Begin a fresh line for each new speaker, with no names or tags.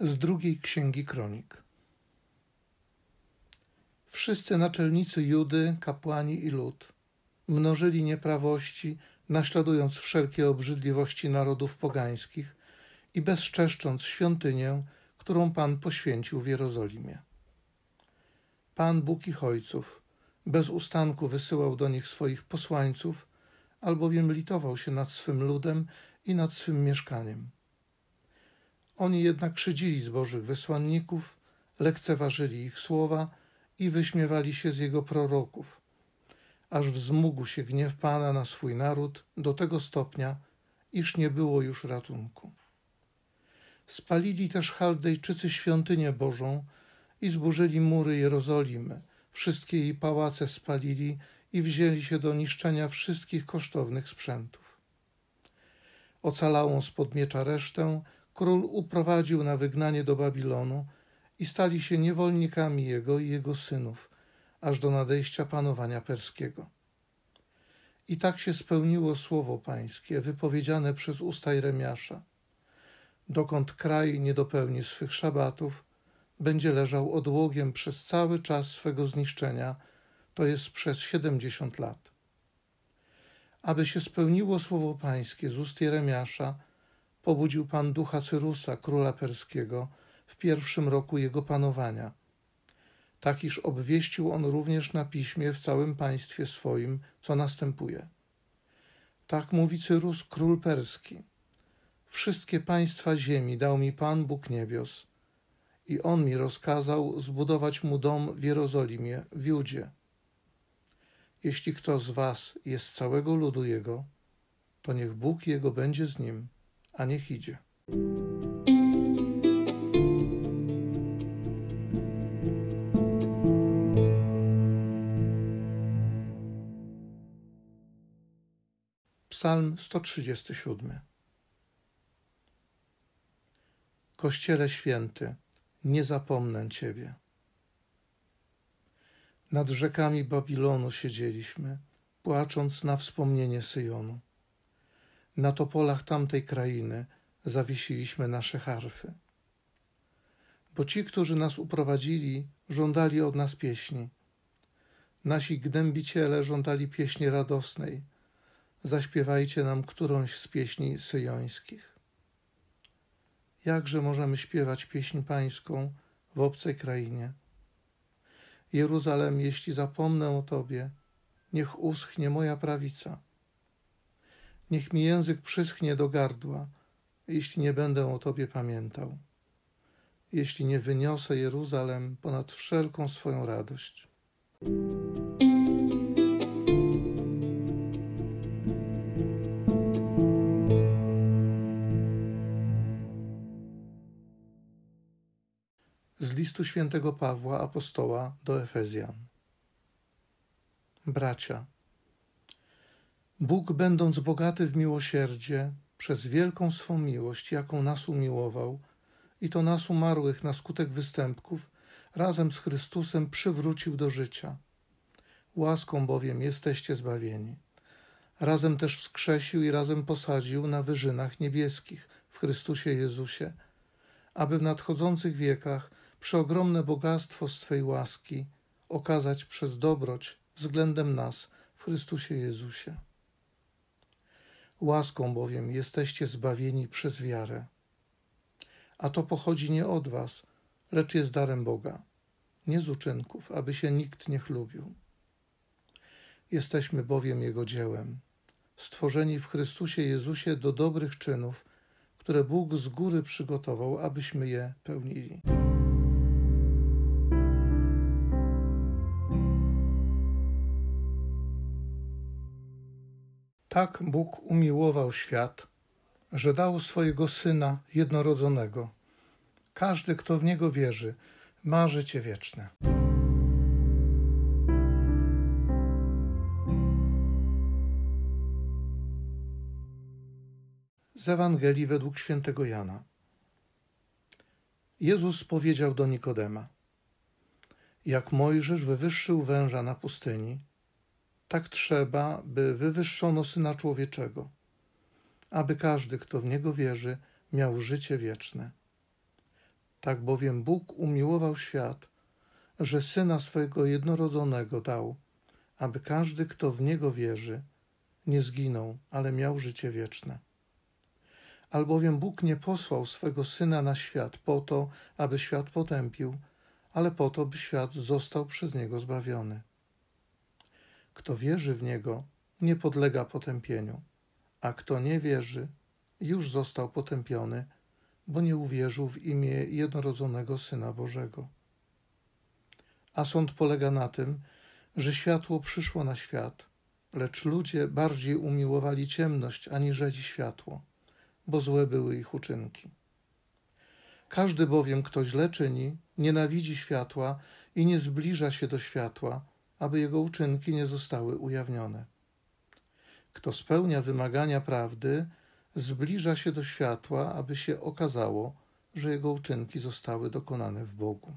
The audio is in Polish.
drugiej księgi kronik. Wszyscy naczelnicy Judy, kapłani i lud mnożyli nieprawości, naśladując wszelkie obrzydliwości narodów pogańskich i bezczeszcząc świątynię, którą Pan poświęcił w Jerozolimie. Pan Bóg ich ojców bez ustanku wysyłał do nich swoich posłańców, albowiem litował się nad swym ludem i nad swym mieszkaniem. Oni jednak szydzili z Bożych wysłanników, lekceważyli ich słowa i wyśmiewali się z jego proroków, aż wzmógł się gniew Pana na swój naród do tego stopnia, iż nie było już ratunku. Spalili też Chaldejczycy świątynię Bożą i zburzyli mury Jerozolimy, wszystkie jej pałace spalili i wzięli się do niszczenia wszystkich kosztownych sprzętów. Ocalałą spod miecza resztę król uprowadził na wygnanie do Babilonu i stali się niewolnikami jego i jego synów, aż do nadejścia panowania perskiego. I tak się spełniło słowo pańskie, wypowiedziane przez usta Jeremiasza. Dokąd kraj nie dopełni swych szabatów, będzie leżał odłogiem przez cały czas swego zniszczenia, to jest przez siedemdziesiąt lat. Aby się spełniło słowo pańskie z ust Jeremiasza, pobudził Pan ducha Cyrusa, króla perskiego, w pierwszym roku jego panowania. Tak iż obwieścił on również na piśmie w całym państwie swoim, co następuje. Tak mówi Cyrus, król perski. Wszystkie państwa ziemi dał mi Pan Bóg niebios i on mi rozkazał zbudować mu dom w Jerozolimie, w Judzie. Jeśli kto z was jest całego ludu jego, to niech Bóg jego będzie z nim a niech idzie. Psalm 137 Kościele święty, nie zapomnę Ciebie. Nad rzekami Babilonu siedzieliśmy, płacząc na wspomnienie Syjonu na topolach tamtej krainy zawiesiliśmy nasze harfy. Bo ci, którzy nas uprowadzili, żądali od nas pieśni. Nasi gnębiciele żądali pieśni radosnej. Zaśpiewajcie nam którąś z pieśni syjońskich. Jakże możemy śpiewać pieśń pańską w obcej krainie? Jeruzalem, jeśli zapomnę o Tobie, niech uschnie moja prawica. Niech mi język przyschnie do gardła, jeśli nie będę o Tobie pamiętał, jeśli nie wyniosę Jeruzalem ponad wszelką swoją radość. Z listu świętego Pawła apostoła do Efezjan. Bracia, Bóg, będąc bogaty w miłosierdzie, przez wielką swą miłość, jaką nas umiłował, i to nas umarłych na skutek występków, razem z Chrystusem przywrócił do życia. Łaską bowiem jesteście zbawieni. Razem też wskrzesił i razem posadził na wyżynach niebieskich w Chrystusie Jezusie, aby w nadchodzących wiekach przeogromne bogactwo swej łaski okazać przez dobroć względem nas w Chrystusie Jezusie. Łaską bowiem jesteście zbawieni przez wiarę. A to pochodzi nie od was, lecz jest darem Boga, nie z uczynków, aby się nikt nie chlubił. Jesteśmy bowiem Jego dziełem, stworzeni w Chrystusie Jezusie do dobrych czynów, które Bóg z góry przygotował, abyśmy je pełnili. Tak Bóg umiłował świat, że dał swojego Syna jednorodzonego. Każdy, kto w Niego wierzy, ma życie wieczne. Z Ewangelii według świętego Jana. Jezus powiedział do Nikodema: Jak Mojżesz wywyższył węża na pustyni, tak trzeba, by wywyższono Syna Człowieczego, aby każdy, kto w Niego wierzy, miał życie wieczne. Tak bowiem Bóg umiłował świat, że Syna swojego jednorodzonego dał, aby każdy, kto w Niego wierzy, nie zginął, ale miał życie wieczne. Albowiem Bóg nie posłał swego Syna na świat po to, aby świat potępił, ale po to, by świat został przez Niego zbawiony. Kto wierzy w Niego, nie podlega potępieniu, a kto nie wierzy, już został potępiony, bo nie uwierzył w imię jednorodzonego Syna Bożego. A sąd polega na tym, że światło przyszło na świat, lecz ludzie bardziej umiłowali ciemność aniżeli światło, bo złe były ich uczynki. Każdy bowiem, kto źle czyni, nienawidzi światła i nie zbliża się do światła, aby jego uczynki nie zostały ujawnione. Kto spełnia wymagania prawdy, zbliża się do światła, aby się okazało, że jego uczynki zostały dokonane w Bogu.